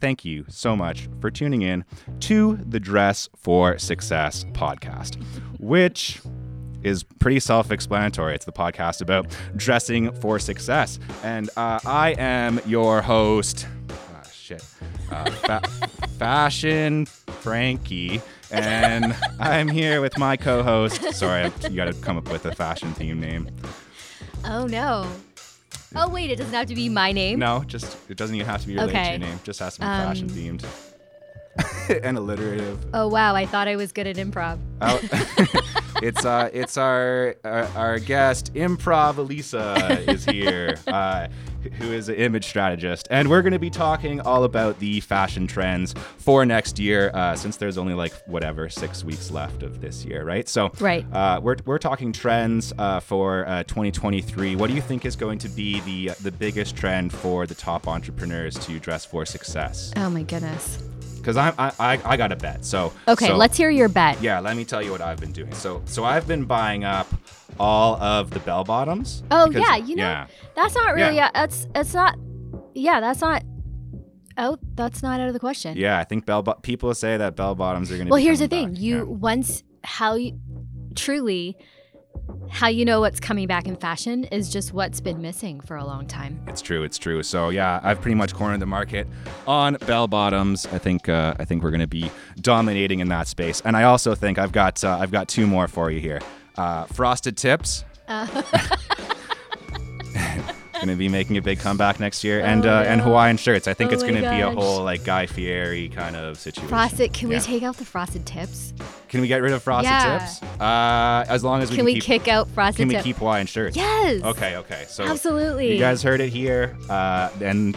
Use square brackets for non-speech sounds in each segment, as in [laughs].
thank you so much for tuning in to the Dress for Success podcast, which is pretty self explanatory. It's the podcast about dressing for success. And uh, I am your host. Ah, shit. Uh, fa- [laughs] fashion Frankie. And I'm here with my co host. Sorry, you got to come up with a fashion theme name. Oh no. Oh wait, it doesn't have to be my name. No, just it doesn't even have to be related Okay. to your name. Just has to be Um, fashion themed [laughs] and alliterative. Oh wow, I thought I was good at improv. Oh, [laughs] [laughs] it's uh, it's our, our our guest Improv Elisa is here, uh, who is an image strategist, and we're going to be talking all about the fashion trends for next year, uh, since there's only like whatever six weeks left of this year, right? So Right. uh, we're we're talking trends uh, for uh, 2023. What do you think is going to be the the biggest trend for the top entrepreneurs to dress for success? Oh my goodness. Because I, I I I got a bet. So Okay, so- let's hear your bet. yeah, let me tell you what I've been doing. So, so I've been buying up all of the bell bottoms. Oh because- yeah, you know yeah, that's not really. Yeah. Yeah. that's that's not. Yeah, that's not. Oh, that's not out of the question. yeah. I think bell bo- people say that bell bottoms are going to. Well, here's the thing. You once how you truly how you know what's coming back in fashion is just what's been missing for a long time. It's true. It's true. So yeah, I've pretty much cornered the market on bell bottoms. I think uh, I think we're going to be dominating in that space. And I also think I've got uh, I've got two more for you here. Uh, frosted tips. [laughs] Going to be making a big comeback next year, and Oh, uh, and. Hawaiian shirts. I think Oh it's going to be a whole like Guy Fieri kind of situation. frosted. Can Yeah. we take out the frosted tips? Can we get rid of frosted Yeah. tips? Uh, as long as we Can can, we keep, kick out frosted can we tips? keep Hawaiian shirts? Yes. Okay, okay. So Absolutely. you guys heard it here, uh, and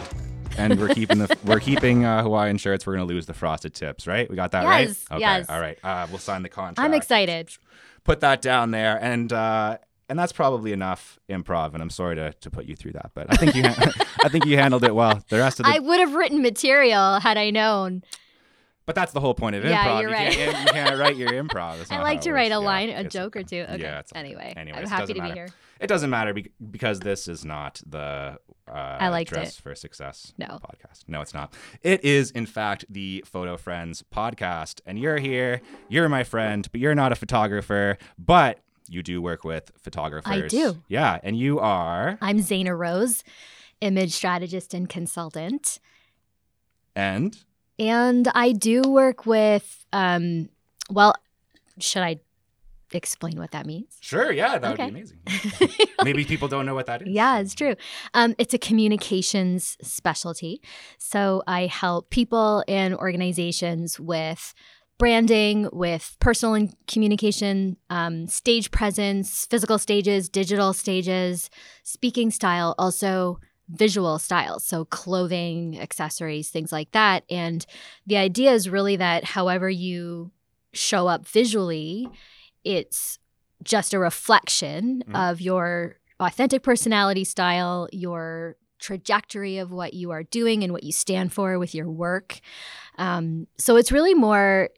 and we're keeping the we're keeping uh, Hawaiian shirts. We're gonna lose the frosted tips, right? We got that right? Yes, Okay. yes. All right. Uh, we'll sign the contract. I'm excited. Put that down there, and uh, and that's probably enough improv. And I'm sorry to, to put you through that, but I think you ha- [laughs] I think you handled it well. The rest of the I would have written material had I known. but that's the whole point of improv. Yeah, you're you, right. can't, you can't write your improv. [laughs] I like to it write a. Yeah, line, a joke or two. Okay. Yeah, it's anyway, Anyways, I'm happy to be here. It doesn't matter bec- because this is not the uh, I liked Dress it. for Success No. podcast. No, it's not. It is, in fact, the Photo Friends podcast. And you're here. You're my friend, but you're not a photographer. But you do work with photographers. I do. Yeah, and you are. I'm Zaina Rose, image strategist and consultant. And And I do work with, um, well, should I explain what that means? sure, yeah, that Okay. would be amazing. [laughs] Maybe people don't know what that is. Yeah, it's true. Um, it's a communications specialty. So I help people and organizations with branding, with personal and communication, um, stage presence, physical stages, digital stages, speaking style, also visual styles. So clothing, accessories, things like that. And the idea is really that however you show up visually, it's just a reflection Mhm. of your authentic personality style, your trajectory of what you are doing and what you stand for with your work. Um, so it's really more.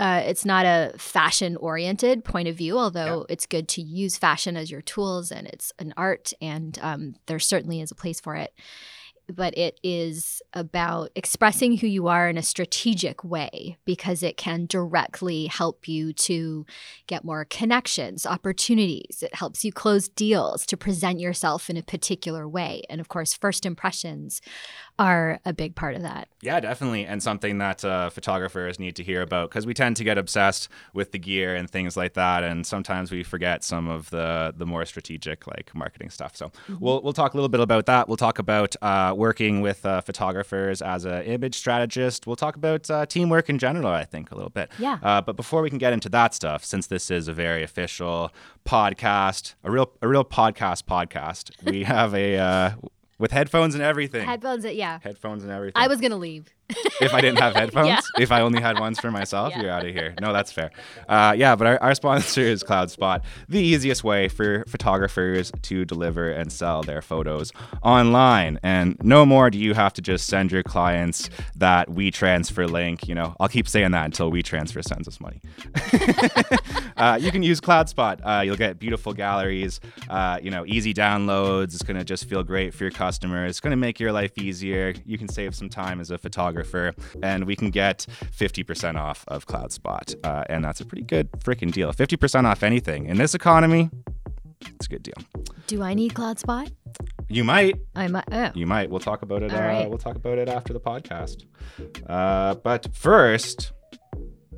Uh, it's not a fashion oriented point of view, although it's good to use fashion as your tools and it's an art, and um, there certainly is a place for it. But it is about expressing who you are in a strategic way because it can directly help you to get more connections, opportunities. It helps you close deals to present yourself in a particular way. And of course, first impressions are a big part of that. Yeah, definitely, and something that uh, photographers need to hear about because we tend to get obsessed with the gear and things like that, and sometimes we forget some of the the more strategic like marketing stuff. So we'll we'll talk a little bit about that. We'll talk about uh, working with uh, photographers as an image strategist. We'll talk about uh, teamwork in general. I think a little bit. Yeah. Uh, but before we can get into that stuff, since this is a very official podcast, a real a real podcast podcast, we [laughs] have a uh, with headphones and everything. Headphones, yeah. headphones and everything I was going to leave. [laughs] if I didn't have headphones, Yeah. if I only had ones for myself, Yeah. you're out of here. No, that's fair. Uh, yeah, but our, our sponsor is CloudSpot, the easiest way for photographers to deliver and sell their photos online. And no more do you have to just send your clients that WeTransfer link. You know, I'll keep saying that until WeTransfer sends us money. [laughs] uh, you can use CloudSpot. Uh, you'll get beautiful galleries, uh, you know, easy downloads. It's going to just feel great for your customers. It's going to make your life easier. You can save some time as a photographer photographer, and we can get 50% off of CloudSpot. Uh, and that's a pretty good freaking deal. 50% off anything in this economy, it's a good deal. Do I need CloudSpot? You might. I might. Oh. You might. We'll talk about it. Uh, right. We'll talk about it after the podcast. Uh, but first,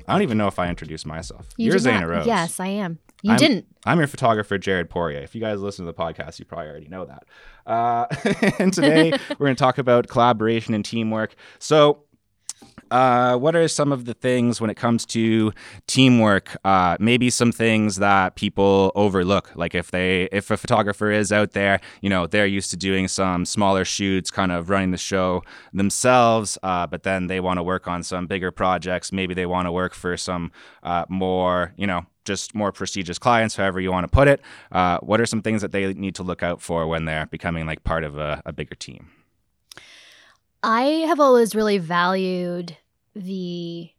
I don't even know if I introduced myself. You You're not- Zaina Rose. Yes, I am. You I'm- didn't. I'm your photographer, Jared Poirier. If you guys listen to the podcast, you probably already know that. Uh, [laughs] and today we're going to talk about collaboration and teamwork. So, uh, what are some of the things when it comes to teamwork? Uh, maybe some things that people overlook. Like if they, if a photographer is out there, you know, they're used to doing some smaller shoots, kind of running the show themselves, uh, but then they want to work on some bigger projects. Maybe they want to work for some uh, more, you know, just more prestigious clients, however you want to put it. Uh, what are some things that they need to look out for when they're becoming like part of a, a bigger team? I have always really valued the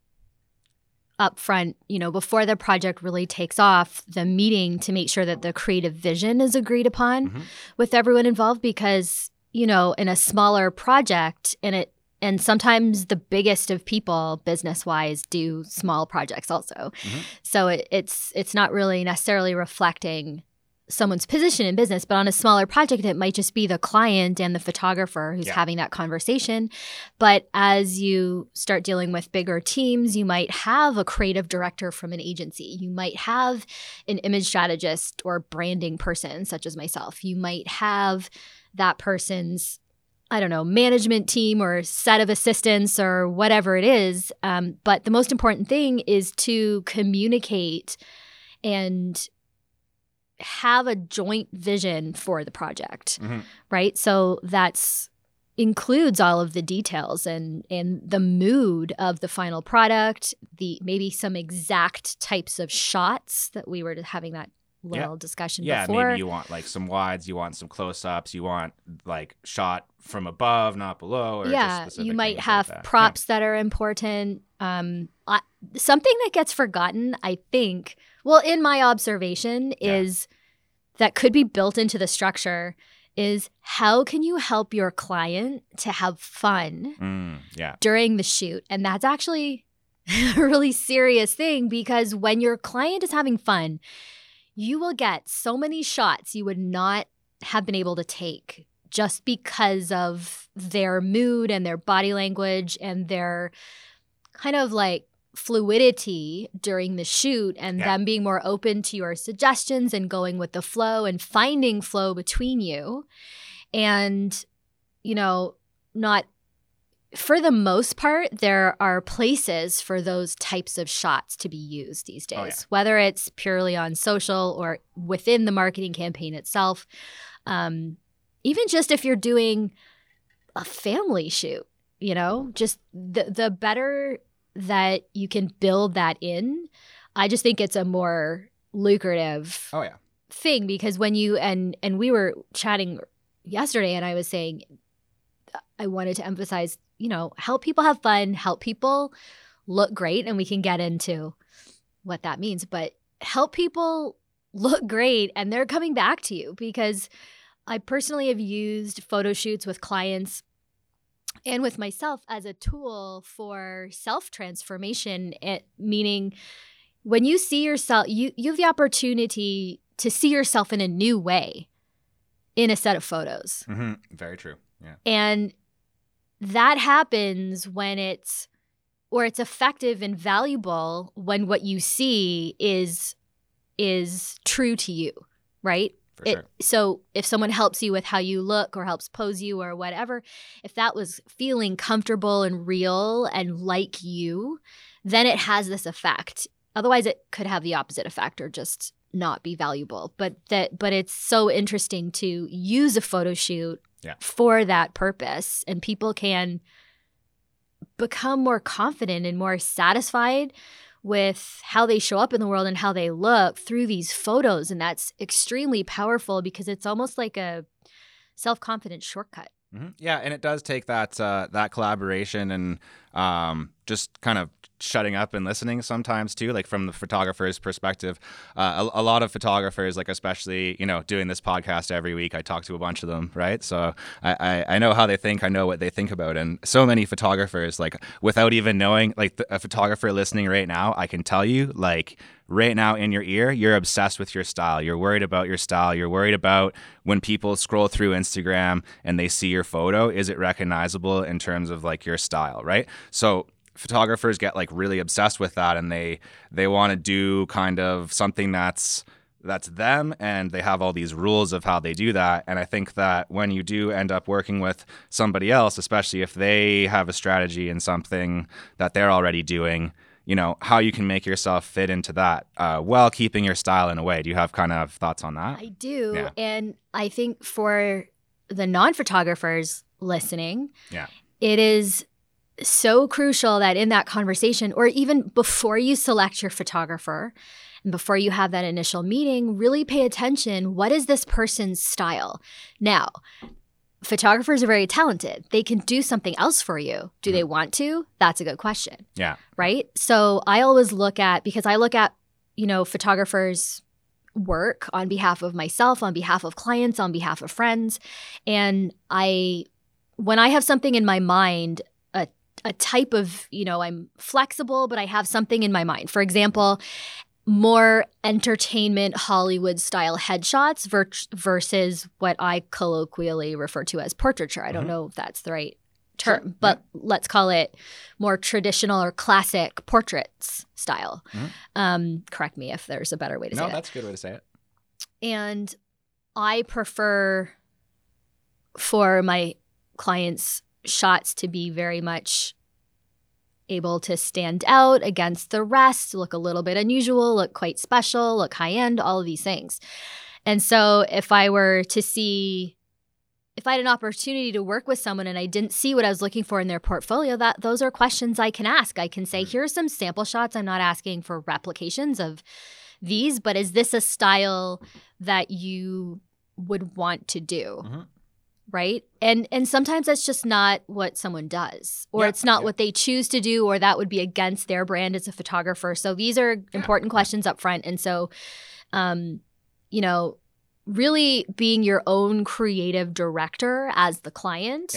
upfront, you know, before the project really takes off, the meeting to make sure that the creative vision is agreed upon Mhm. with everyone involved because, you know, in a smaller project and it and sometimes the biggest of people business wise do small projects also. Mhm. So it, it's it's not really necessarily reflecting someone's position in business, but on a smaller project, it might just be the client and the photographer who's Yeah. having that conversation. But as you start dealing with bigger teams, you might have a creative director from an agency. You might have an image strategist or branding person, such as myself. You might have that person's I don't know, management team or set of assistants or whatever it is. Um, but the most important thing is to communicate and have a joint vision for the project, Mhm. right? So that's includes all of the details and and the mood of the final product, the maybe some exact types of shots that we were having that Yeah. little discussion Yeah, before. maybe you want like some wides, you want some close ups, you want like shot from above, not below. Or yeah, you might have like that. props that are important. Um, I, something that gets forgotten, I think. Well, in my observation, Yeah. is that could be built into the structure. Is how can you help your client to have fun Mm, yeah. during the shoot? And that's actually [laughs] a really serious thing because when your client is having fun, you will get so many shots you would not have been able to take just because of their mood and their body language and their kind of like fluidity during the shoot and Yeah. them being more open to your suggestions and going with the flow and finding flow between you and you know not for the most part there are places for those types of shots to be used these days Oh, yeah. whether it's purely on social or within the marketing campaign itself um, even just if you're doing a family shoot you know just the the better that you can build that in i just think it's a more lucrative Oh, yeah. thing because when you and and we were chatting yesterday and I was saying I wanted to emphasize, you know, help people have fun, help people look great and we can get into what that means, but help people look great and they're coming back to you because I personally have used photo shoots with clients and with myself as a tool for self transformation, meaning when you see yourself, you, you have the opportunity to see yourself in a new way in a set of photos. hmm Very true. Yeah. And that happens when it's or it's effective and valuable when what you see is is true to you, right? It, sure. So if someone helps you with how you look or helps pose you or whatever, if that was feeling comfortable and real and like you, then it has this effect. Otherwise it could have the opposite effect or just not be valuable. But that but it's so interesting to use a photo shoot Yeah. for that purpose and people can become more confident and more satisfied with how they show up in the world and how they look through these photos and that's extremely powerful because it's almost like a self-confidence shortcut. Hmm Yeah, and it does take that uh, that collaboration and um, just kind of shutting up and listening sometimes too like from the photographer's perspective uh, a, a, lot of photographers like especially you know doing this podcast every week i talk to a bunch of them right so I, I, I know how they think i know what they think about and so many photographers like without even knowing like the, a photographer listening right now i can tell you like right now in your ear, you're obsessed with your style. You're worried about your style. You're worried about when people scroll through Instagram and they see your photo, is it recognizable in terms of like your style, right? So photographers get like really obsessed with that and they they want to do kind of something that's that's them and they have all these rules of how they do that. And i think that when you do end up working with somebody else especially if they have a strategy in something that they're already doing you know how you can make yourself fit into that uh, while keeping your style in a way. Do you have kind of thoughts on that? I do yeah. and i think for the non-photographers listening yeah. it is so crucial that in that conversation, or even before you select your photographer and before you have that initial meeting, really pay attention. What is this person's style? Now, photographers are very talented. They can do something else for you. Do they mm-hmm. want to? That's a good question. Yeah. Right. So I always look at, because I look at, you know, photographers work on behalf of myself, on behalf of clients, on behalf of friends. And I, when I have something in my mind, a type of, you know, I'm flexible, but I have something in my mind. For example, more entertainment Hollywood style headshots ver- versus what I colloquially refer to as portraiture. I don't mm-hmm. know if that's the right term, sure. but yeah. let's call it more traditional or classic portraits style. Mm-hmm. Um, correct me if there's a better way to no, say it. No, that's a good way to say it. And I prefer for my clients' shots to be very much able to stand out against the rest, look a little bit unusual, look quite special, look high end, all of these things. And so if I were to see if I had an opportunity to work with someone and I didn't see what I was looking for in their portfolio, that those are questions I can ask. I can say, mm-hmm. here are some sample shots. I'm not asking for replications of these, but is this a style that you would want to do? Mm-hmm right? And and sometimes that's just not what someone does or it's not what they choose to do or that would be against their brand as a photographer. So these are important questions up front. And so um you know really being your own creative director as the client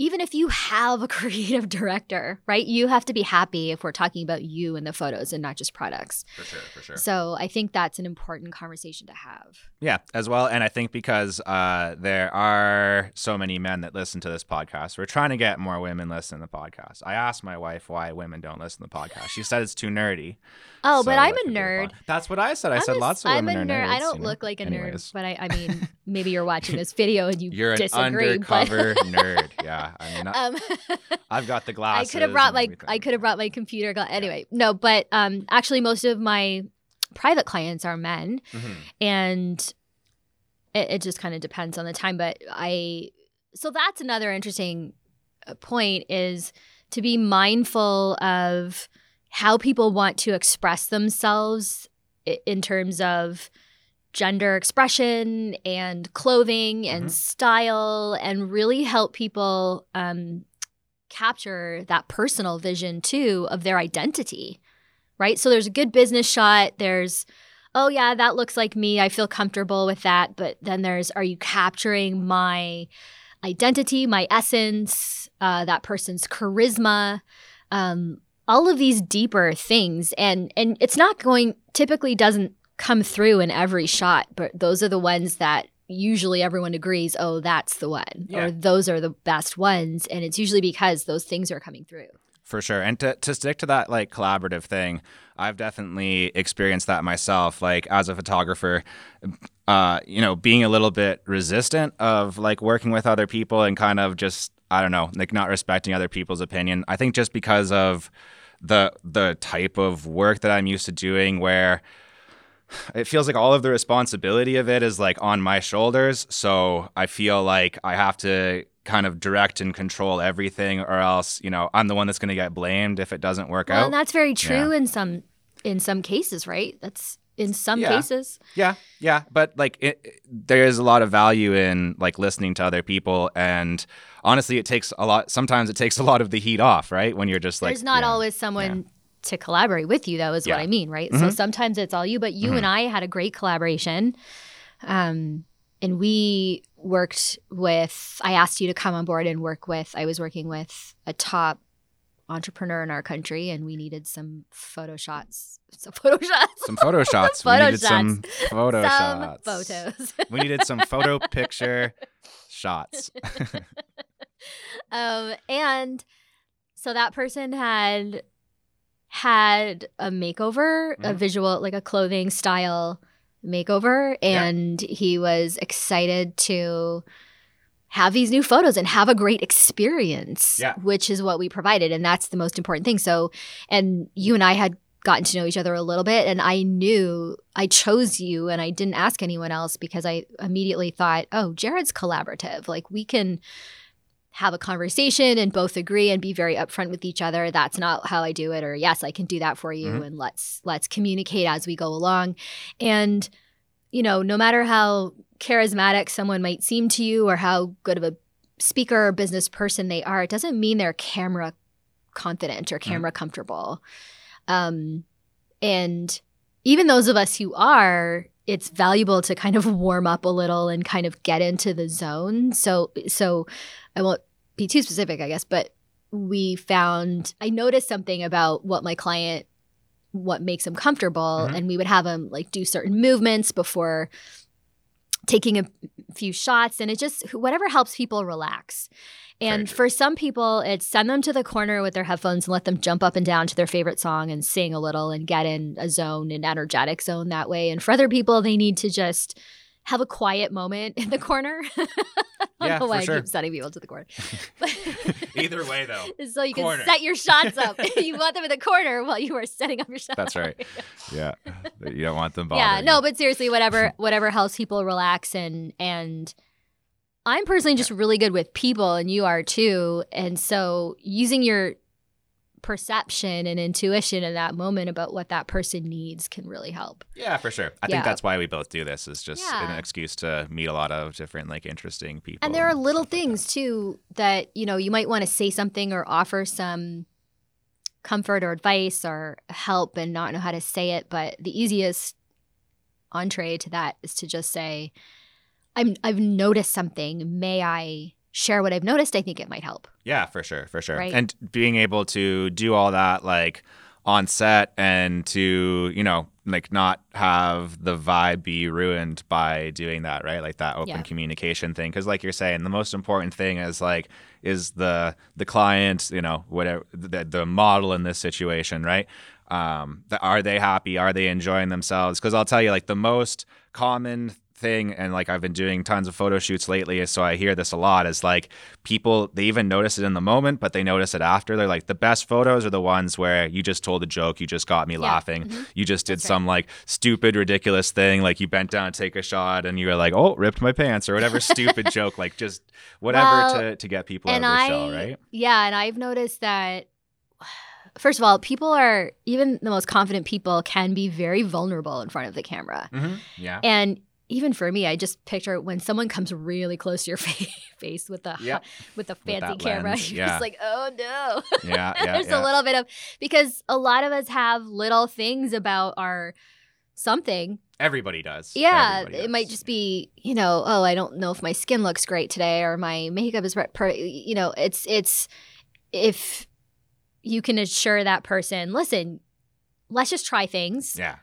even if you have a [laughs] creative director, right? You have to be happy if we're talking about you and the photos and not just products. For sure, for sure. So I think that's an important conversation to have. Yeah, as well. And I think because uh, there are so many men that listen to this podcast, we're trying to get more women listen to the podcast. I asked my wife why women don't listen to the podcast. She said it's too nerdy. Oh, so but I'm a nerd. That's what I said. I I'm said a, lots of women I'm a nerd. I don't you know? look like a Anyways. nerd, but I, I mean, [laughs] maybe you're watching this video and you you're disagree. You're an undercover but... [laughs] nerd. Yeah, I mean, I, um, [laughs] I've got the glasses. I could have brought my I could have brought my computer. Gla- anyway, no, but um, actually, most of my private clients are men, mm-hmm. and it, it just kind of depends on the time. But I so that's another interesting uh, point is to be mindful of how people want to express themselves in terms of gender expression and clothing and mm-hmm. style and really help people um, capture that personal vision too of their identity right? So there's a good business shot. There's oh yeah that looks like me. I feel comfortable with that. But then there's are you capturing my identity my essence uh, that person's charisma? Um, all of these deeper things. And and it's not going typically doesn't come through in every shot but those are the ones that usually everyone agrees oh that's the one yeah. or those are the best ones and it's usually because those things are coming through for sure and to, to stick to that like collaborative thing i've definitely experienced that myself like as a photographer uh, you know being a little bit resistant of like working with other people and kind of just i don't know like not respecting other people's opinion i think just because of the the type of work that I'm used to doing where it feels like all of the responsibility of it is like on my shoulders. So I feel like I have to kind of direct and control everything or else, you know, I'm the one that's going to get blamed if it doesn't work well, out. And that's very true yeah. in some in some cases, right? That's in some yeah. cases. Yeah. Yeah, but like it, it, there is a lot of value in like listening to other people and honestly, it takes a lot. Sometimes it takes a lot of the heat off, right? When you're just like, there's not yeah, always someone to collaborate with you though is Yeah. what I mean, right? So Mhm. sometimes it's all you, but you Mhm. and I had a great collaboration. Um and we worked with I asked you to come on board and work with I was working with a top entrepreneur in our country and we needed some photo shots. [laughs] Some photo shots. Some photo shots. we Photo needed some photo some shots. photos. we needed some photo [laughs] picture shots. [laughs] um, and so that person had had a makeover, a Mhm. visual, like a clothing style makeover, Yeah. and he was excited to have these new photos and have a great experience, Yeah. which is what we provided. And that's the most important thing. So, and you and I had gotten to know each other a little bit, and I knew I chose you and I didn't ask anyone else because I immediately thought, oh, Jared's collaborative. Like, we can have a conversation and both agree and be very upfront with each other that's not how i do it or yes i can do that for you Mhm. and let's let's communicate as we go along. And you know no matter how charismatic someone might seem to you or how good of a speaker or business person they are it doesn't mean they're camera confident or camera comfortable. Um and even those of us who are it's valuable to kind of warm up a little and kind of get into the zone. So so i won't be too specific i guess but we found i noticed something about what my client what makes him comfortable Mhm. and we would have him like do certain movements before taking a few shots and it just whatever helps people relax. And for some people it's send them to the corner with their headphones and let them jump up and down to their favorite song and sing a little and get in a zone an energetic zone that way. And for other people they need to just have a quiet moment in the [laughs] corner [laughs] I Yeah, don't know why for sure. I keep sending people to the corner. [laughs] Either way, though. so you can set your shots up. you want them in the corner while you are setting up your shots. That's right. Yeah. You don't want them bothering. yeah, no, but seriously, whatever whatever helps people relax and and I'm personally just really good with people and you are too. And so using your perception and intuition in that moment about what that person needs can really help. Yeah, for sure. I Yeah. think that's why we both do this. Is just Yeah. an excuse to meet a lot of different, like, interesting people. And there are little stuff like things too that, you know, you might want to say something or offer some comfort or advice or help and not know how to say it. But the easiest entree to that is to just say, I'm I've noticed something. May I share what I've noticed? I think it might help. Yeah, for sure, for sure. Right. And being able to do all that like on set and to, you know, like not have the vibe be ruined by doing that, right? Like that open Yeah. communication thing cuz like you're saying the most important thing is like is the the client, you know, whatever the, the model in this situation, right? Um, the, are they happy? Are they enjoying themselves? Because I'll tell you, like the most common thing, and like I've been doing tons of photo shoots lately, so I hear this a lot. Is like people they even notice it in the moment, but they notice it after. They're like the best photos are the ones where you just told a joke, you just got me laughing, Mhm. you just did That's right. some like stupid, ridiculous thing, like you bent down to take a shot, and you were like, oh, ripped my pants, or whatever stupid [laughs] joke, like just whatever Well, to to get people out of and their I shell, right? Yeah, and I've noticed that first of all, people are even the most confident people can be very vulnerable in front of the camera. Mm-hmm. Yeah. And even for me, I just picture when someone comes really close to your [laughs] face with the Yep. with the fancy that camera, lens, you're yeah. just like, oh no. [laughs] Yeah, yeah, There's yeah. a little bit of because a lot of us have little things about our something. Everybody does. Yeah, Everybody it might does. just be you know, oh, I don't know if my skin looks great today or my makeup is right. Per-, you know, it's it's if you can assure that person, listen, let's just try things Yeah.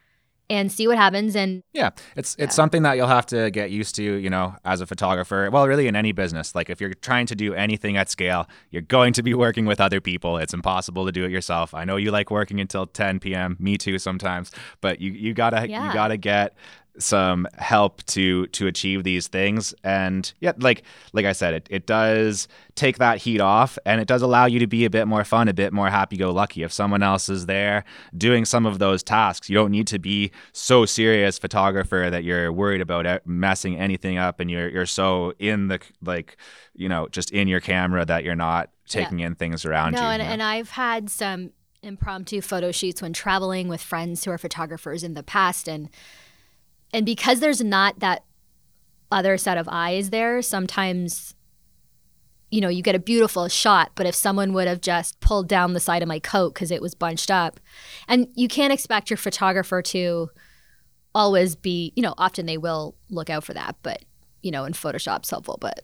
And see what happens and Yeah, it's Yeah. it's something that you'll have to get used to, you know, as a photographer. Well, really in any business. Like if you're trying to do anything at scale, you're going to be working with other people. It's impossible to do it yourself. I know you like working until 10 p.m. Me too sometimes, but you you got to Yeah. you got to get some help to to achieve these things. And yeah like like i said it, it does take that heat off and it does allow you to be a bit more fun a bit more happy-go-lucky. If someone else is there doing some of those tasks you don't need to be so serious photographer that you're worried about messing anything up and you're you're so in the like you know just in your camera that you're not Yeah. taking in things around No, you and, and I've had some impromptu photo shoots when traveling with friends who are photographers in the past and and because there's not that other set of eyes there, sometimes you know, you get a beautiful shot, but if someone would have just pulled down the side of my coat because it was bunched up, and you can't expect your photographer to always be, you know, often they will look out for that, but you know, in Photoshop's helpful, but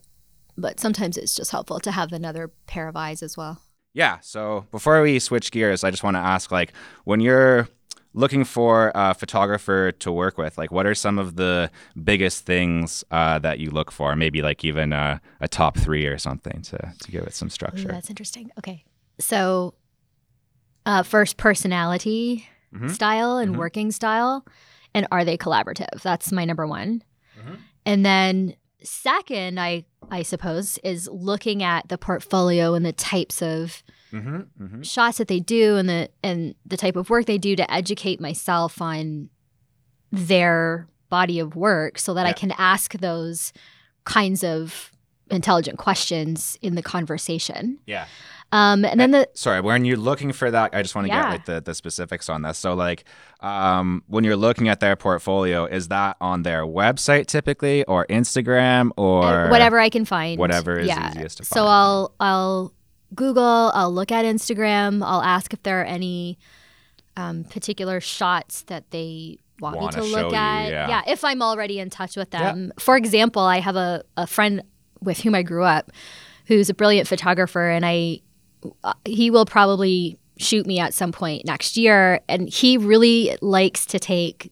but sometimes it's just helpful to have another pair of eyes as well. Yeah. So before we switch gears, I just want to ask, like, when you're looking for a photographer to work with, like, what are some of the biggest things uh, that you look for? Maybe like even a, a top three or something to to give it some Ooh, structure. that's interesting. Okay. So, uh, first, personality Mhm. style and Mhm. working style. And are they collaborative? That's my number one. Mhm. And then, second, I, I suppose, is looking at the portfolio and the types of Mm-hmm. Mm-hmm. shots that they do and the and the type of work they do to educate myself on their body of work so that I can ask those kinds of intelligent questions in the conversation. Yeah. Um, and then the Sorry, when you're looking for that, I just want to get like the, the specifics on this. So like um, when you're looking at their portfolio, is that on their website typically or Instagram or uh, whatever I can find, whatever is yeah. easiest to find. So. I'll I'll Google, I'll look at Instagram, I'll ask if there are any um, particular shots that they want Wanna me to look you, at. yeah. if I'm already in touch with Yeah. them. For example, I have a, a friend with whom I grew up who's a brilliant photographer, and I uh, he will probably shoot me at some point next year, and he really likes to take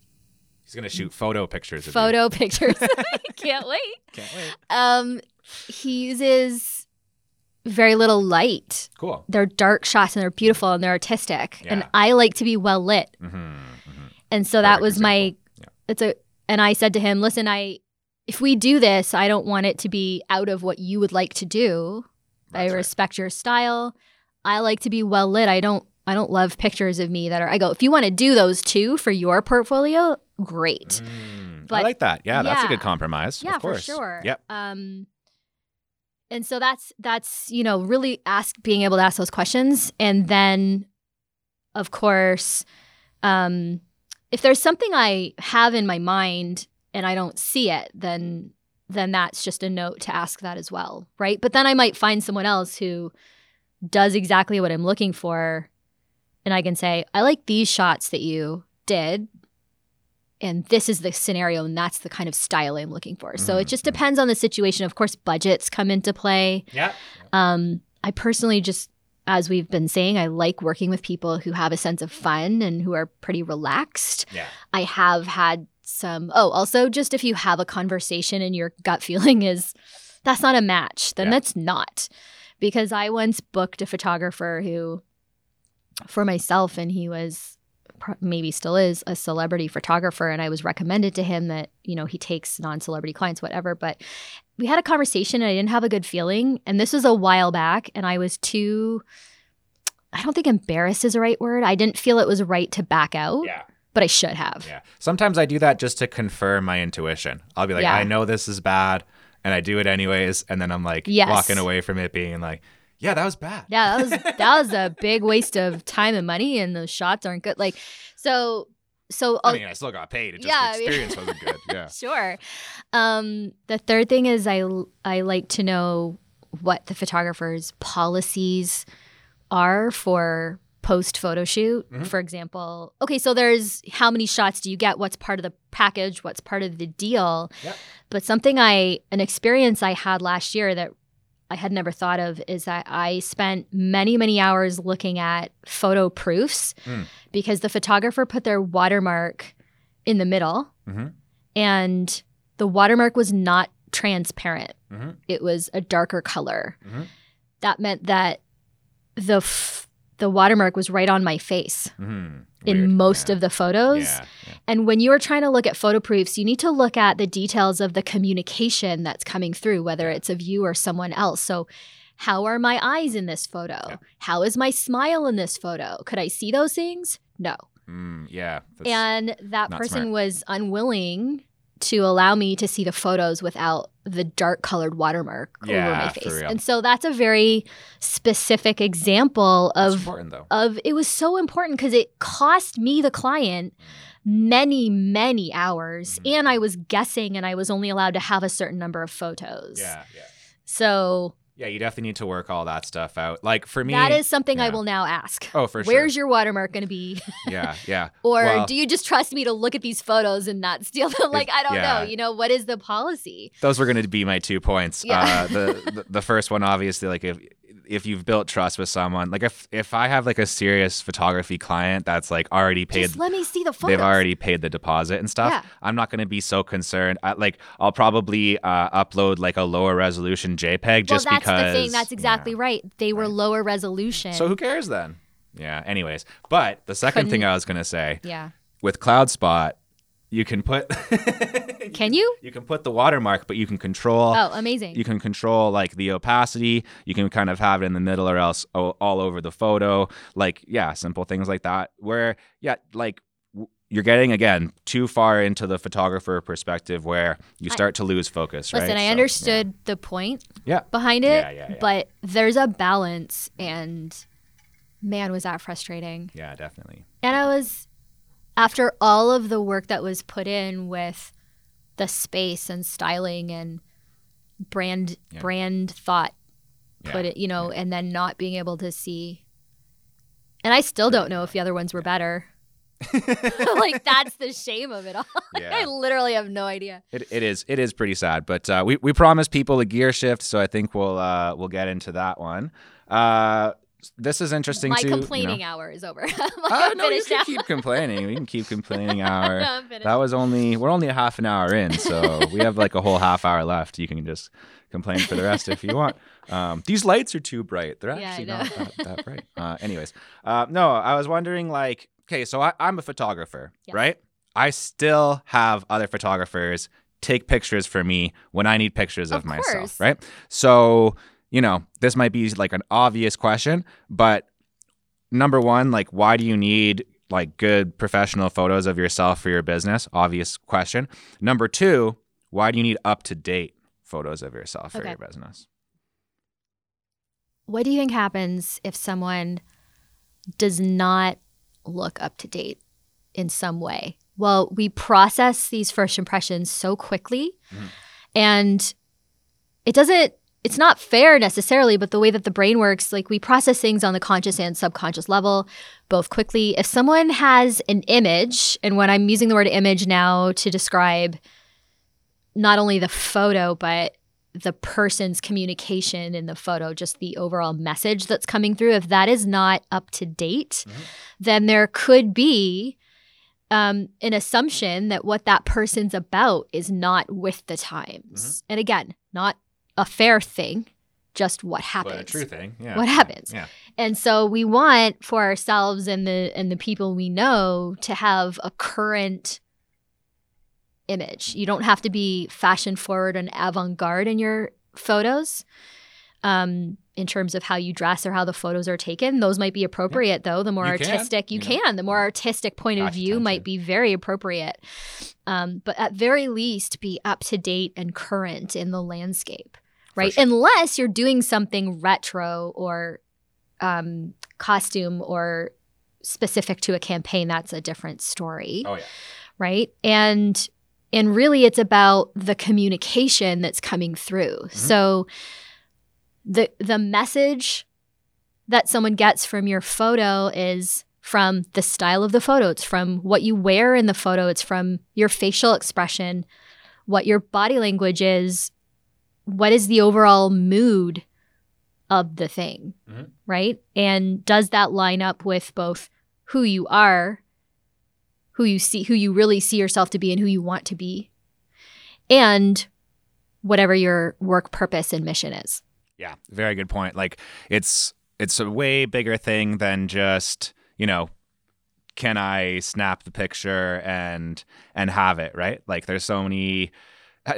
He's gonna shoot photo pictures. Photo pictures. [laughs] Can't wait. Can't wait. Um, he uses very little light. Cool. They're dark shots and they're beautiful and they're artistic. Yeah. And I like to be well lit. Mm-hmm. And so that Perfect was my example. Yeah. it's a and I said to him, "Listen, I if we do this, I don't want it to be out of what you would like to do. I That's right. respect your style. I like to be well lit. I don't I don't love pictures of me that are I go, if you want to do those too for your portfolio, great. Mm, I like that. Yeah, that's a good compromise. Yeah, of for sure. Yep. Um, and so that's that's you know really ask being able to ask those questions, and then, of course, um, if there's something I have in my mind and I don't see it, then then that's just a note to ask that as well, right? But then I might find someone else who does exactly what I'm looking for, and I can say, I like these shots that you did and this is the scenario and that's the kind of style I'm looking for. So it Mhm, just depends on the situation. Of course, budgets come into play. Yeah. Um, I personally just, as we've been saying, I like working with people who have a sense of fun and who are pretty relaxed. Yeah. I have had some, oh, also just if you have a conversation and your gut [laughs] feeling is that's not a match, then Yeah. that's not. Because I once booked a photographer who, for myself, and he was maybe still is a celebrity photographer and I was recommended to him that you know he takes non-celebrity clients whatever but we had a conversation and I didn't have a good feeling and this was a while back and I was too I don't think embarrassed is the right word I didn't feel it was right to back out Yeah. but I should have Yeah. Sometimes I do that just to confirm my intuition. I'll be like, Yeah. I know this is bad, and I do it anyways, and then I'm like Yes. walking away from it being like, yeah, that was bad. yeah that was [laughs] that was a big waste of time and money and those shots aren't good like so so I mean, I still got paid. It just Yeah, I mean- experience wasn't good. [laughs] Yeah. Sure. Um, the third thing is I I like to know what the photographer's policies are for post photo shoot. Mhm. For example, okay, so there's how many shots do you get? What's part of the package? What's part of the deal? Yep. But something I an experience I had last year that I had never thought of is that I spent many, many hours looking at photo proofs Mm. because the photographer put their watermark in the middle Mm-hmm. and the watermark was not transparent. Mm-hmm. It was a darker color. Mhm. That meant that the f- the watermark was right on my face Mm-hmm. in most of the photos. Yeah. yeah. And when you are trying to look at photo proofs, you need to look at the details of the communication that's coming through, whether it's of you or someone else. So, how are my eyes in this photo? Yeah. How is my smile in this photo? Could I see those things? No. Mm, yeah. And that person smart. was unwilling to allow me to see the photos without the dark colored watermark over my face. And so that's a very specific example of of it was so important because it cost me the client many many hours Mhm. and i was guessing and i was only allowed to have a certain number of photos Yeah. Yeah. so Yeah, you definitely need to work all that stuff out. Like for me, that is something I will now ask. Oh, for sure. Where's your watermark going to be? [laughs] yeah, yeah. [laughs] or Well- do you just trust me to look at these photos and not steal them? like, I don't yeah. know. You know, what is the policy? Those were going to be my two points. Yeah. Uh, the, the the first one, obviously, like if if you've built trust with someone, like if if I have like a serious photography client that's like already paid Just let me see the photos. they've already paid the deposit and stuff. Yeah. I'm not going to be so concerned. I, like I'll probably uh, upload like a lower resolution JPEG well, just that's because. the thing. That's exactly yeah. right. They were Right. lower resolution. So who cares then? Yeah. Anyways, but the second thing Couldn't- I was going to say yeah. with CloudSpot, you can put [laughs] Can you? you can put the watermark, but you can control. Oh, amazing. You can control like the opacity. You can kind of have it in the middle or else all over the photo. Like, yeah, simple things like that. Where, yeah, like you're getting again too far into the photographer perspective where you start to lose focus. Listen, right? I So, yeah. understood the point Yeah. behind it, Yeah, yeah, yeah. but there's a balance, and man, was that frustrating. Yeah, definitely. And I was, after all of the work that was put in with the space and styling and brand Yeah. brand thought put Yeah, it, you know, and then not being able to see. And I still don't know if the other ones were better. [laughs] [laughs] like that's the shame of it all. [laughs] I literally have no idea. It, it is it is pretty sad, but uh, we we promised people a gear shift, so I think we'll uh, we'll get into that one. Uh, this is interesting My too. complaining hour is over. [laughs] I'm Uh, no, you can now. keep complaining. We can keep complaining [laughs] hour. No. That was only we're only a half an hour in, so we have like a whole half hour left. You can just complain for the rest if you want. Um, these lights are too bright. They're actually know. not that, that bright. Uh, anyways, uh, no, I was wondering like, okay, so I, I'm a photographer, Yes. right? I still have other photographers take pictures for me when I need pictures of, Of myself, right? So, you know, this might be like an obvious question, but number one, like, why do you need like good professional photos of yourself for your business? Obvious question. Number two, why do you need up to date photos of yourself for Okay. your business? What do you think happens if someone does not look up to date in some way? Well, we process these first impressions so quickly Mhm. and it doesn't it's not fair necessarily, but the way that the brain works, like we process things on the conscious and subconscious level both quickly. If someone has an image, and when I'm using the word image now to describe not only the photo, but the person's communication in the photo, just the overall message that's coming through, if that is not up to date, Mhm. then there could be um, an assumption that what that person's about is not with the times. And again, not a fair thing, just what happens. But a true thing. Yeah. What happens? Yeah. And so we want for ourselves and the and the people we know to have a current image. You don't have to be fashion forward and avant-garde in your photos. Um, in terms of how you dress or how the photos are taken, those might be appropriate though. The more You can, artistic you, you know. can, the more artistic point of view might be very appropriate. Um, but at very least, be up to date and current in the landscape, right? sure. Unless you're doing something retro or um, costume or specific to a campaign, that's a different story, Oh yeah. right? And and really, it's about the communication that's coming through. Mm-hmm. So the the message that someone gets from your photo is from the style of the photo. It's from what you wear in the photo. It's from your facial expression, what your body language is, what is the overall mood of the thing, Mhm. right? And does that line up with both who you are, who you see, who you really see yourself to be, and who you want to be, and whatever your work purpose and mission is. Yeah, very good point. Like it's it's a way bigger thing than just, you know, can I snap the picture and and have it, right? Like there's so many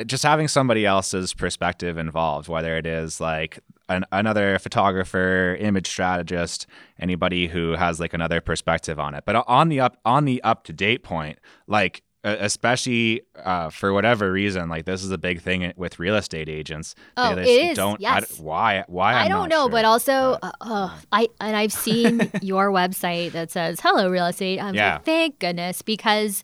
just having somebody else's perspective involved, whether it is like an, another photographer, image strategist, anybody who has like another perspective on it. But on the up on the up to date point, like uh, especially uh, for whatever reason, like this is a big thing with real estate agents. Oh, They it is, Don't yes. I why why I I'm don't know, sure. but also, but, uh, uh, I and I've seen [laughs] your website that says "Hello Real Estate." I'm Yeah. like, thank goodness, because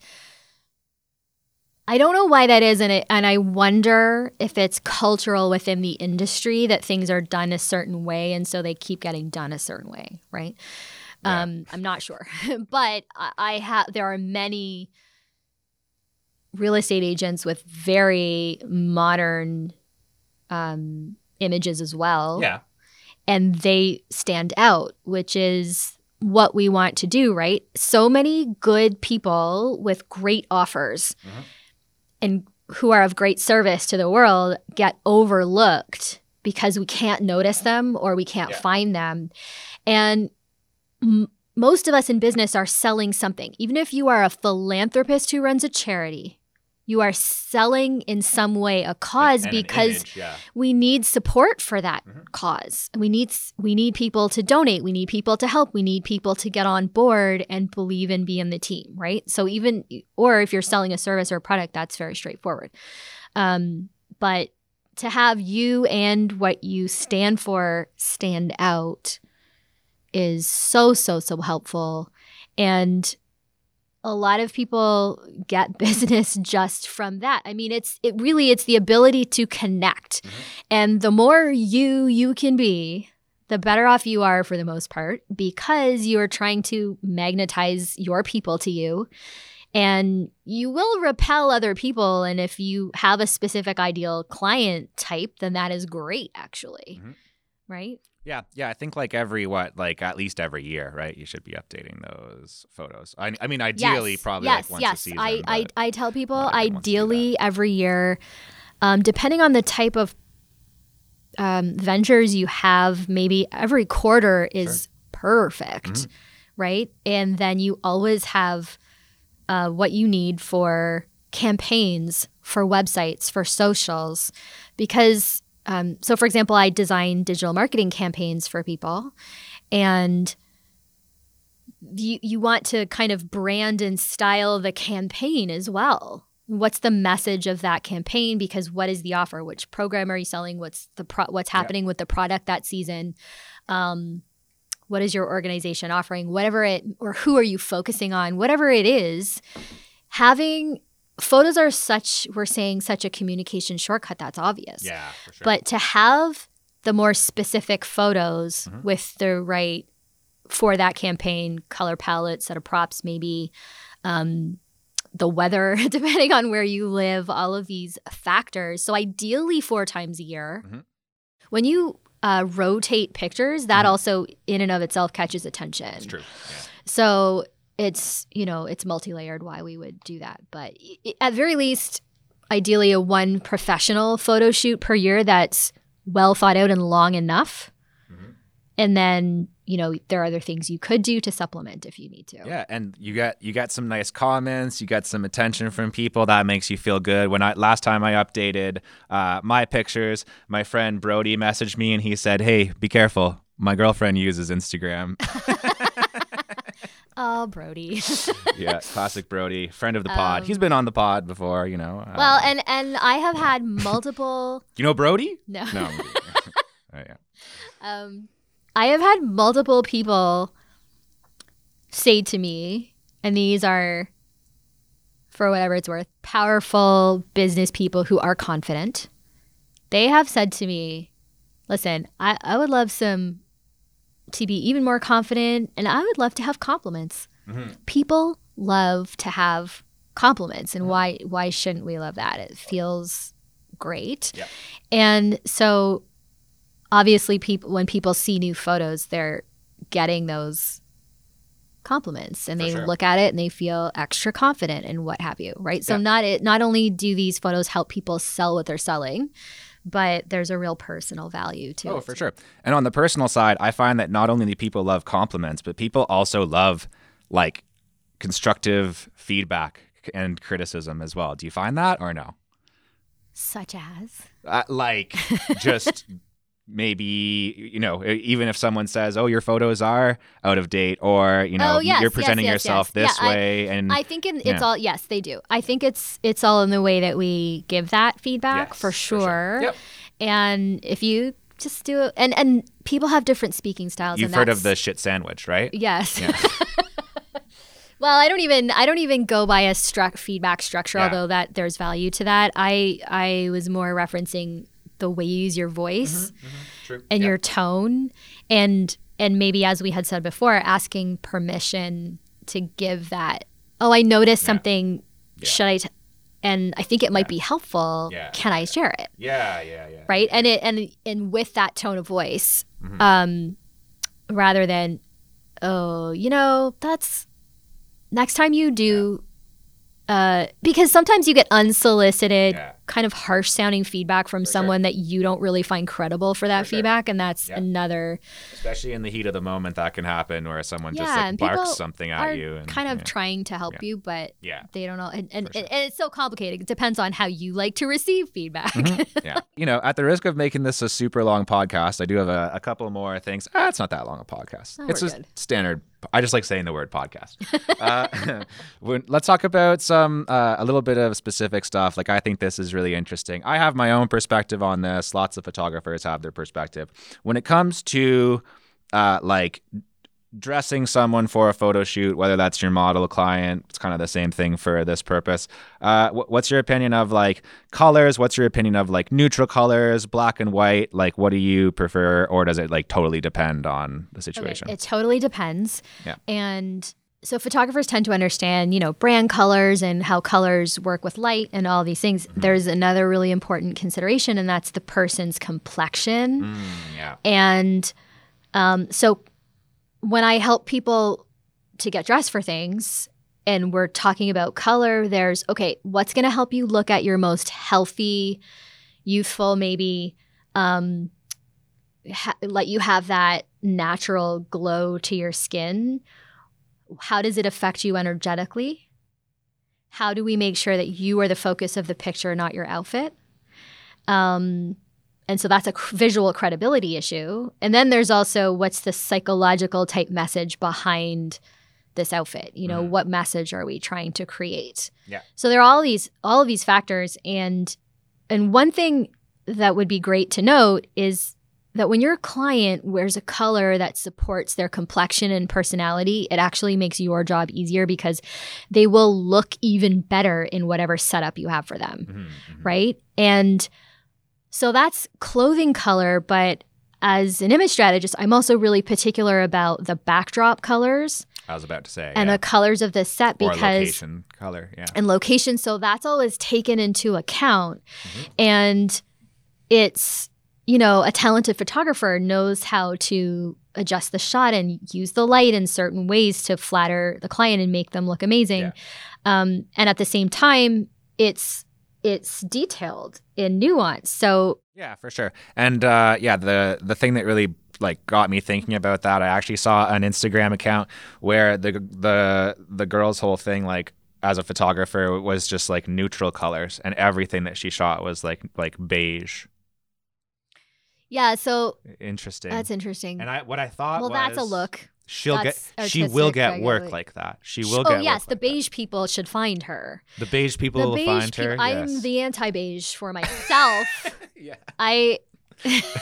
I don't know why that is, and it, and I wonder if it's cultural within the industry that things are done a certain way, and so they keep getting done a certain way, right? Yeah. Um, I'm not sure, [laughs] but I, I have. There are many real estate agents with very modern um, images as well, Yeah. and they stand out, which is what we want to do, right? So many good people with great offers Mhm. And who are of great service to the world get overlooked because we can't notice them or we can't Yeah. find them. And m- most of us in business are selling something. Even if you are a philanthropist who runs a charity, you are selling in some way a cause And because image, yeah. we need support for that Mhm. cause. We need we need people to donate. We need people to help. We need people to get on board and believe and be in the team, right? So even or if you're selling a service or a product, that's very straightforward. Um, but to have you and what you stand for stand out is so so so helpful and a lot of people get [laughs] business just from that. I mean, it's it really it's the ability to connect. Mhm. And the more you you can be, the better off you are for the most part because you are trying to magnetize your people to you. And you will repel other people and if you have a specific ideal client type, then that is great actually. Mhm. Right? Yeah, yeah. I think like every what, like at least every year, right? You should be updating those photos. I, I mean, ideally, yes, probably yes, like once yes. a season. I, I, I tell people not everyone wants to do that. ideally every year, um, depending on the type of um, ventures you have, maybe every quarter is perfect, Mhm. right? And then you always have uh, what you need for campaigns, for websites, for socials, because um, so for example, I design digital marketing campaigns for people, and you you want to kind of brand and style the campaign as well. What's the message of that campaign? Because what is the offer? Which program are you selling? What's the pro- what's Yeah. happening with the product that season? Um, what is your organization offering? Whatever it or who are you focusing on? Whatever it is, having photos are such we're saying such a communication shortcut. That's obvious. yeah, for sure. But to have the more specific photos Mhm. with the right for that campaign color palette, set of props, maybe um, the weather, [laughs] depending on where you live, all of these factors. So ideally, four times a year. Mhm. When you uh, rotate pictures, that Mhm. also in and of itself catches attention. it's true. Yeah. So it's you know it's multi-layered why we would do that, but at very least, ideally a one professional photo shoot per year that's well thought out and long enough, Mhm. and then you know there are other things you could do to supplement if you need to. Yeah, and you got you got some nice comments. You got some attention from people. That makes you feel good. When I last time I updated uh, my pictures, my friend Brody messaged me and he said, "Hey, be careful. My girlfriend uses Instagram." [laughs] [laughs] [laughs] Oh, Brody. [laughs] yeah, classic Brody, friend of the pod. Um, He's been on the pod before, you know. Uh, well, and and I have had multiple. [laughs] you know Brody? No. No. [laughs] Oh, yeah. Um, I have had multiple people say to me, and these are, for whatever it's worth, powerful business people who are confident. They have said to me, listen, I, I would love some to be even more confident, and I would love to have compliments. Mhm. People love to have compliments, and why why shouldn't we love that? It feels great. Yeah. And so obviously people when people see new photos, they're getting those compliments and For they sure. look at it and they feel extra confident and what have you, right? So Yeah. not it not only do these photos help people sell what they're selling, but there's a real personal value to Oh, it. for sure. And on the personal side, I find that not only do people love compliments, but people also love like constructive feedback and criticism as well. Do you find that or no? Such as Uh, like just [laughs] maybe you know e- even if someone says oh your photos are out of date or you know Oh, yes, you're presenting yes, yourself yes. this Yeah, I- way and I think in, it's yeah. all yes, they do. I think it's it's all in the way that we give that feedback Yes, for sure. Yep. And if you just do it, and and people have different speaking styles. you've and heard of the shit sandwich right yes. Yeah. [laughs] Well, I don't even I don't even go by a stru- feedback structure, Yeah. although that there's value to that. I I was more referencing the way you use your voice True. and your tone, and and maybe as we had said before, asking permission to give that. Oh, I noticed something. Should I? T-? And I think it might be helpful. Yeah. Can I share it? Yeah, yeah, yeah. right and it and and with that tone of voice Mm-hmm. um rather than oh you know that's next time you do uh because sometimes you get unsolicited Yeah. Kind of harsh sounding feedback from sure. someone that you don't really find credible for that For sure. feedback and that's Yeah. another Especially in the heat of the moment, that can happen where someone just like barks something at you. And, kind of yeah. trying to help Yeah. you but yeah. they don't know and, and, sure. and it's so complicated it depends on how you like to receive feedback [laughs] yeah. You know, at the risk of making this a super long podcast, I do have a, a couple more things. Ah, it's not that long a podcast. Oh, it's just good. standard. I just like saying the word podcast. [laughs] uh, [laughs] when- let's talk about some uh, a little bit of specific stuff. Like I think this is really interesting. I have my own perspective on this. Lots of photographers have their perspective when it comes to uh, like dressing someone for a photo shoot, whether that's your model client, it's kind of the same thing for this purpose. Uh, wh- what's your opinion of like colors? What's your opinion of like neutral colors, black and white? Like, what do you prefer, or does it like totally depend on the situation? Okay, it totally depends. Yeah. And so photographers tend to understand, you know, brand colors and how colors work with light and all these things. Mm-hmm. There's another really important consideration, and that's the person's complexion. Mm, yeah. And um, so when I help people to get dressed for things and we're talking about color, there's okay, what's going to help you look at your most healthy, youthful, maybe um, ha- let you have that natural glow to your skin? How does it affect you energetically? How do we make sure that you are the focus of the picture, not your outfit? Um, and so that's a visual credibility issue. And then there's also what's the psychological type message behind this outfit? You know, Mhm. what message are we trying to create? Yeah. So there are all these all of these factors and and one thing that would be great to note is that when your client wears a color that supports their complexion and personality, it actually makes your job easier because they will look even better in whatever setup you have for them Mhm, mhm. right? And so that's clothing color, but as an image strategist, I'm also really particular about the backdrop colors I was about to say. and yeah. the colors of the set or because location color. Yeah. and location. So that's always taken into account. Mhm. And it's, you know, a talented photographer knows how to adjust the shot and use the light in certain ways to flatter the client and make them look amazing. Yeah. Um, and at the same time, it's it's detailed in nuance. So Yeah, for sure. And uh, yeah, the the thing that really like got me thinking about that, I actually saw an Instagram account where the the the girl's whole thing like as a photographer was just like neutral colors and everything that she shot was like like beige. Yeah, so Interesting. that's interesting. and I what I thought well, was that's a look. She'll That's get she will get work like that. She will oh get yes, work the like that. beige people should find her. The beige people the will beige find people. her. I'm yes. the anti-beige for [laughs] myself. [laughs] yeah. I [laughs]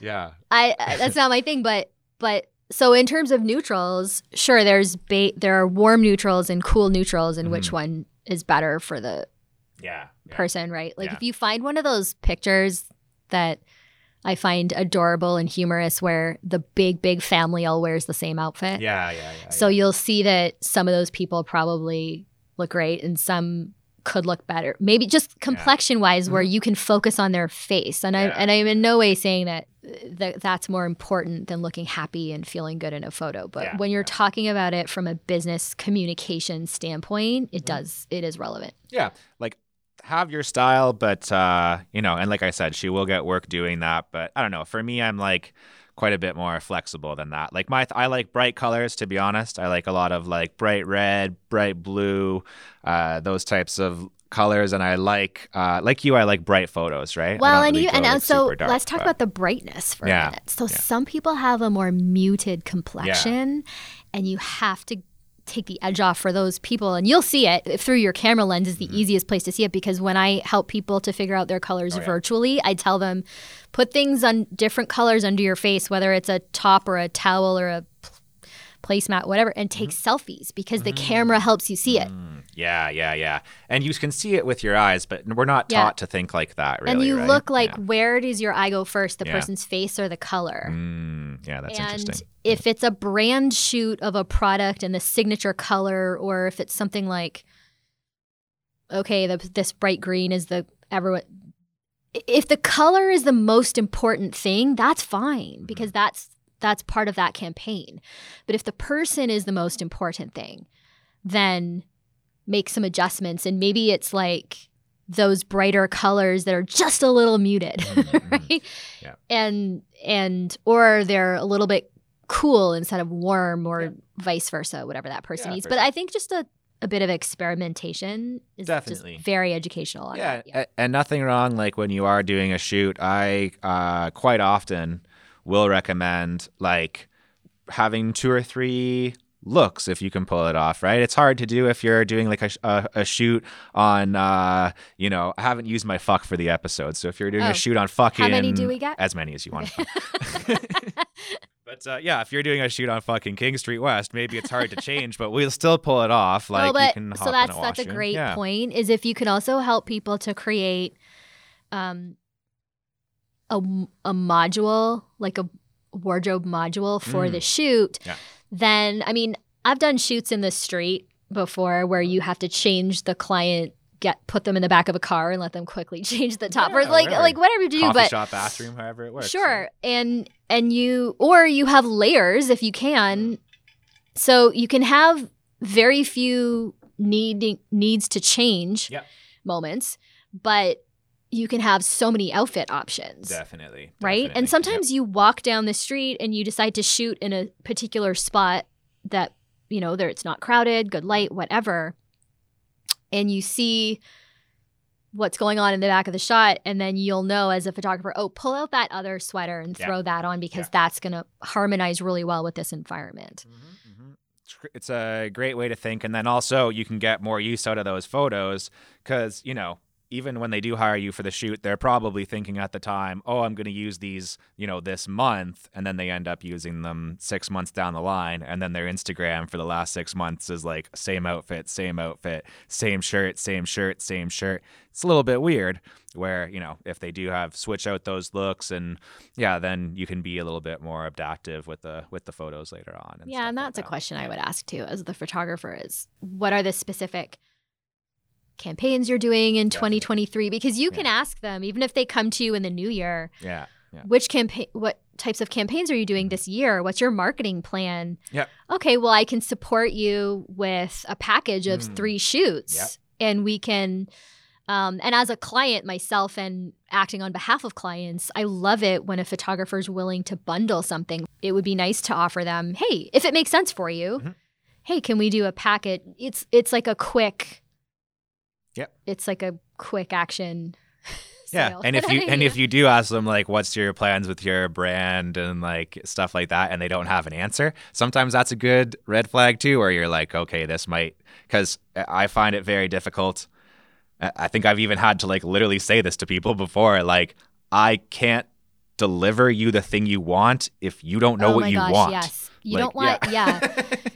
yeah. I that's not my thing, but but so in terms of neutrals, sure, there's ba- there are warm neutrals and cool neutrals, and which Mhm. one is better for the Yeah. yeah. person, right? Like Yeah. if you find one of those pictures that I find adorable and humorous, where the big big family all wears the same outfit, Yeah, yeah, yeah. so yeah. you'll see that some of those people probably look great, and some could look better. Maybe just complexion wise, where you can focus on their face. And I Mm-hmm. Yeah. and I'm in no way saying that that that's more important than looking happy and feeling good in a photo. But Yeah, when you're yeah. talking about it from a business communication standpoint, it Mm-hmm. does it is relevant. Yeah, like have your style, but uh, you know, and like I said, she will get work doing that. But I don't know. For me, I'm like quite a bit more flexible than that. Like my, I like bright colors. To be honest, I like a lot of like bright red, bright blue, uh, those types of colors, and I like, uh, like you, I like bright photos, right? Well, and really you and like, also super dark, let's talk but- about the brightness for Yeah, a minute. So yeah. some people have a more muted complexion, and you have to take the edge off for those people and you'll see it through your camera lens is the easiest place to see it because when i help people to figure out their colors Mm-hmm. Oh, yeah. virtually i tell them put things on different colors under your face whether it's a top or a towel or a placemat, whatever, and take selfies because the camera helps you see it. Mm, yeah, yeah, yeah. And you can see it with your eyes, but we're not Yeah. taught to think like that, really. and you right? look like Yeah. where does your eye go first, the Yeah. person's face or the color? Mm, yeah, that's and interesting. if it's a brand shoot of a product and the signature color, or if it's something like, okay, the, this bright green is the everyone. If the color is the most important thing, that's fine because that's that's part of that campaign. But if the person is the most important thing, then make some adjustments and maybe it's like those brighter colors that are just a little muted, [laughs] Mhm, right? Yeah. And and or they're a little bit cool instead of warm or Yeah. vice versa, whatever that person Yeah, needs. But sure. I think just a, a bit of experimentation is Definitely. just very educational. Yeah, yeah. and nothing wrong. Like when you are doing a shoot, I uh, quite often will recommend like having two or three looks if you can pull it off. Right? It's hard to do if you're doing like a, a, a shoot on. Uh, you know, I haven't used my fuck for the episode, so if you're doing Oh. a shoot on fucking, how many do we get? As many as you want. [laughs] But uh, yeah, if you're doing a shoot on fucking King Street West, maybe it's hard to change, but we'll still pull it off. Like well, but you can hop so that's a that's a great yeah. point. Is if you can also help people to create um a, a module like a wardrobe module for the Mm. shoot, Yeah. then I mean I've done shoots in the street before where you have to change the client get put them in the back of a car and let them quickly [laughs] change the top or like whatever. like whatever you do Coffee but shop, bathroom, however it works. Sure. right? And and you or you have layers if you can. So you can have very few needing needs to change Yep. moments, but you can have so many outfit options. Definitely. Right? definitely. And sometimes you walk down the street and you decide to shoot in a particular spot that, you know, there it's not crowded, good light, whatever. And you see what's going on in the back of the shot and then you'll know as a photographer, oh, pull out that other sweater and Yeah. throw that on because Yeah. that's going to harmonize really well with this environment. Mhm, mhm. It's gr- It's a great way to think, and then also you can get more use out of those photos because you know even when they do hire you for the shoot, they're probably thinking at the time, "Oh, I'm going to use these, you know, this month," and then they end up using them six months down the line, and then their Instagram for the last six months is like same outfit, same outfit, same shirt, same shirt, same shirt. It's a little bit weird. Where you know if they do have switch out those looks and yeah, then you can be a little bit more adaptive with the with the photos later on. yeah, stuff and like that's a that. question I would ask too as the photographer is what are the specific campaigns you're doing in Definitely. 2023 because you can ask them even if they come to you in the new year Yeah. Yeah. which campaign what types of campaigns are you doing this year what's your marketing plan Yep. okay well i can support you with a package of Mm. three shoots Yep. and we can um, and as a client myself and acting on behalf of clients i love it when a photographer is willing to bundle something it would be nice to offer them hey if it makes sense for you Mhm. hey can we do a packet it's it's like a quick Yep. it's like a quick action [laughs] Yeah, and if you and if you do ask them like, "What's your plans with your brand?" and like stuff like that, and they don't have an answer, sometimes that's a good red flag too, where you're like, "Okay, this might," because I find it very difficult. I think I've even had to like literally say this to people before, like, "I can't deliver you the thing you want if you don't know oh what my you gosh, want." yes you Like, don't want yeah.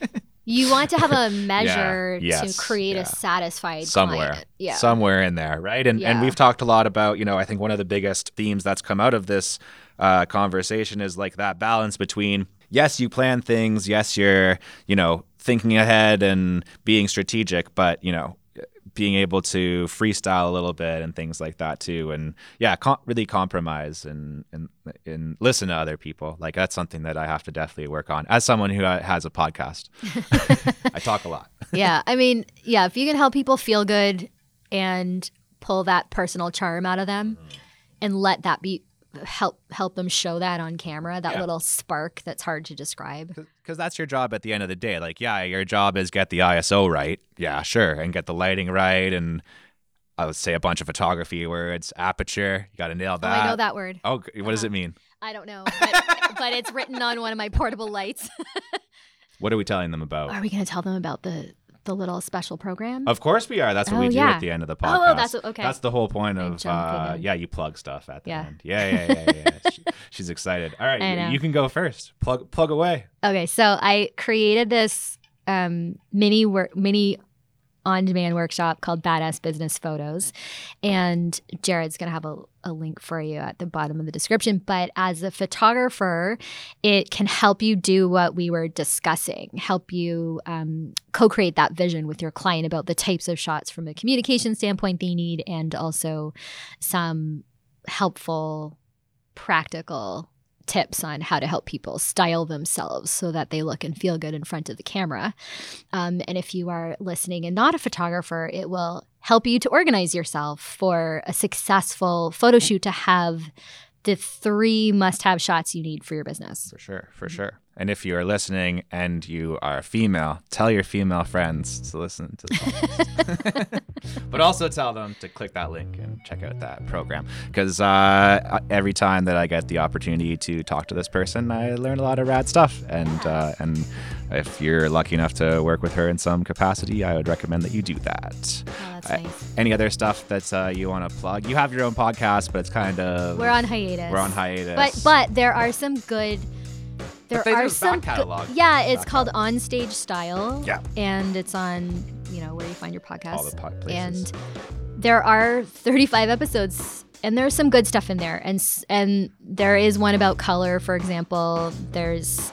[laughs] You want to have a [laughs] measure yes, to create yeah. a satisfied somewhere client. Yeah. somewhere in there right and and we've talked a lot about you know i think one of the biggest themes that's come out of this uh, conversation is like that balance between yes you plan things yes you're you know thinking ahead and being strategic but you know being able to freestyle a little bit and things like that too and yeah com- really compromise and, and and listen to other people like that's something that i have to definitely work on as someone who uh, has a podcast [laughs] i talk a lot yeah. I mean, yeah, if you can help people feel good and pull that personal charm out of them Mm-hmm. and let that be help help them show that on camera, that Yeah. little spark that's hard to describe. because that's your job at the end of the day. Like, yeah, your job is get the ISO right. Yeah, sure, and get the lighting right, and I would say a bunch of photography words, aperture. You got to nail that Oh. I know that word. Oh, what does it uh, mean? I don't know, but, [laughs] but it's written on one of my portable lights. [laughs] What are we telling them about? Are we going to tell them about the the little special program? Of course we are. That's what Oh, we do yeah. at the end of the Oh, podcast. oh, that's okay. That's the whole point of uh, yeah, you plug stuff at the Yeah. end. Yeah, yeah, yeah, yeah. yeah. [laughs] She's excited. All right, you, you can go first. Plug plug away. Okay, so I created this um, mini work, mini on-demand workshop called Badass Business Photos, and Jared's gonna have a, a link for you at the bottom of the description. But as a photographer, it can help you do what we were discussing, help you um, co-create that vision with your client about the types of shots from a communication standpoint they need, and also some helpful, practical tips on how to help people style themselves so that they look and feel good in front of the camera. Um, and if you are listening and not a photographer, it will help you to organize yourself for a successful photo shoot to have the three must have shots you need for your business. For sure, for sure. And if you are listening and you are a female, tell your female friends to listen to the podcast. [laughs] but also tell them to click that link and check out that program. Because uh, every time that I get the opportunity to talk to this person, I learn a lot of rad stuff. And uh, and if you're lucky enough to work with her in some capacity, I would recommend that you do that. Oh, that's Uh, nice. Any other stuff that uh, you want to plug? You have your own podcast, but it's kind of We're on hiatus. we're on hiatus. But but there are some good. There are some. catalog. Yeah, it's called catalog. On Stage Style. Yeah. And it's on you know where you find your podcast. all the po- places. and there are 35 episodes and there's some good stuff in there and and there is one about color for example there's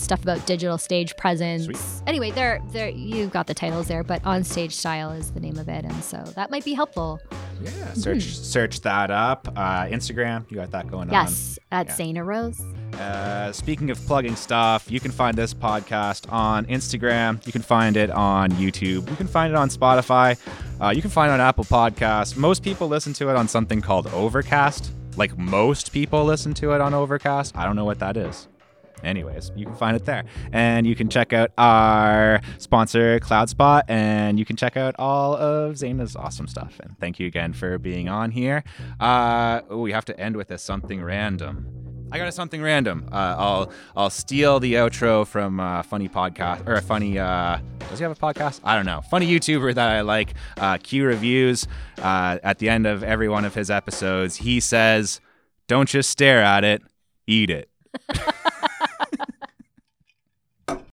stuff about digital stage presence Sweet. anyway there there you got the titles there but on stage style is the name of it and so that might be helpful Yeah, search search that up. Uh, Instagram, you got that going on. yes at yeah. Zana Rose. Uh, speaking of plugging stuff, you can find this podcast on Instagram. You can find it on YouTube. You can find it on Spotify. Uh, you can find it on Apple Podcasts. Most people listen to it on something called Overcast. Like most people listen to it on Overcast. I don't know what that is. Anyways, you can find it there. And you can check out our sponsor, CloudSpot, and you can check out all of Zayna's awesome stuff. And thank you again for being on here. Uh, oh, we have to end with a something random. I got a something random. Uh, I'll I'll steal the outro from a funny podcast or a funny. Uh, does he have a podcast? I don't know. Funny YouTuber that I like. Uh, Q reviews. Uh, at the end of every one of his episodes, he says, "Don't just stare at it, eat it." [laughs]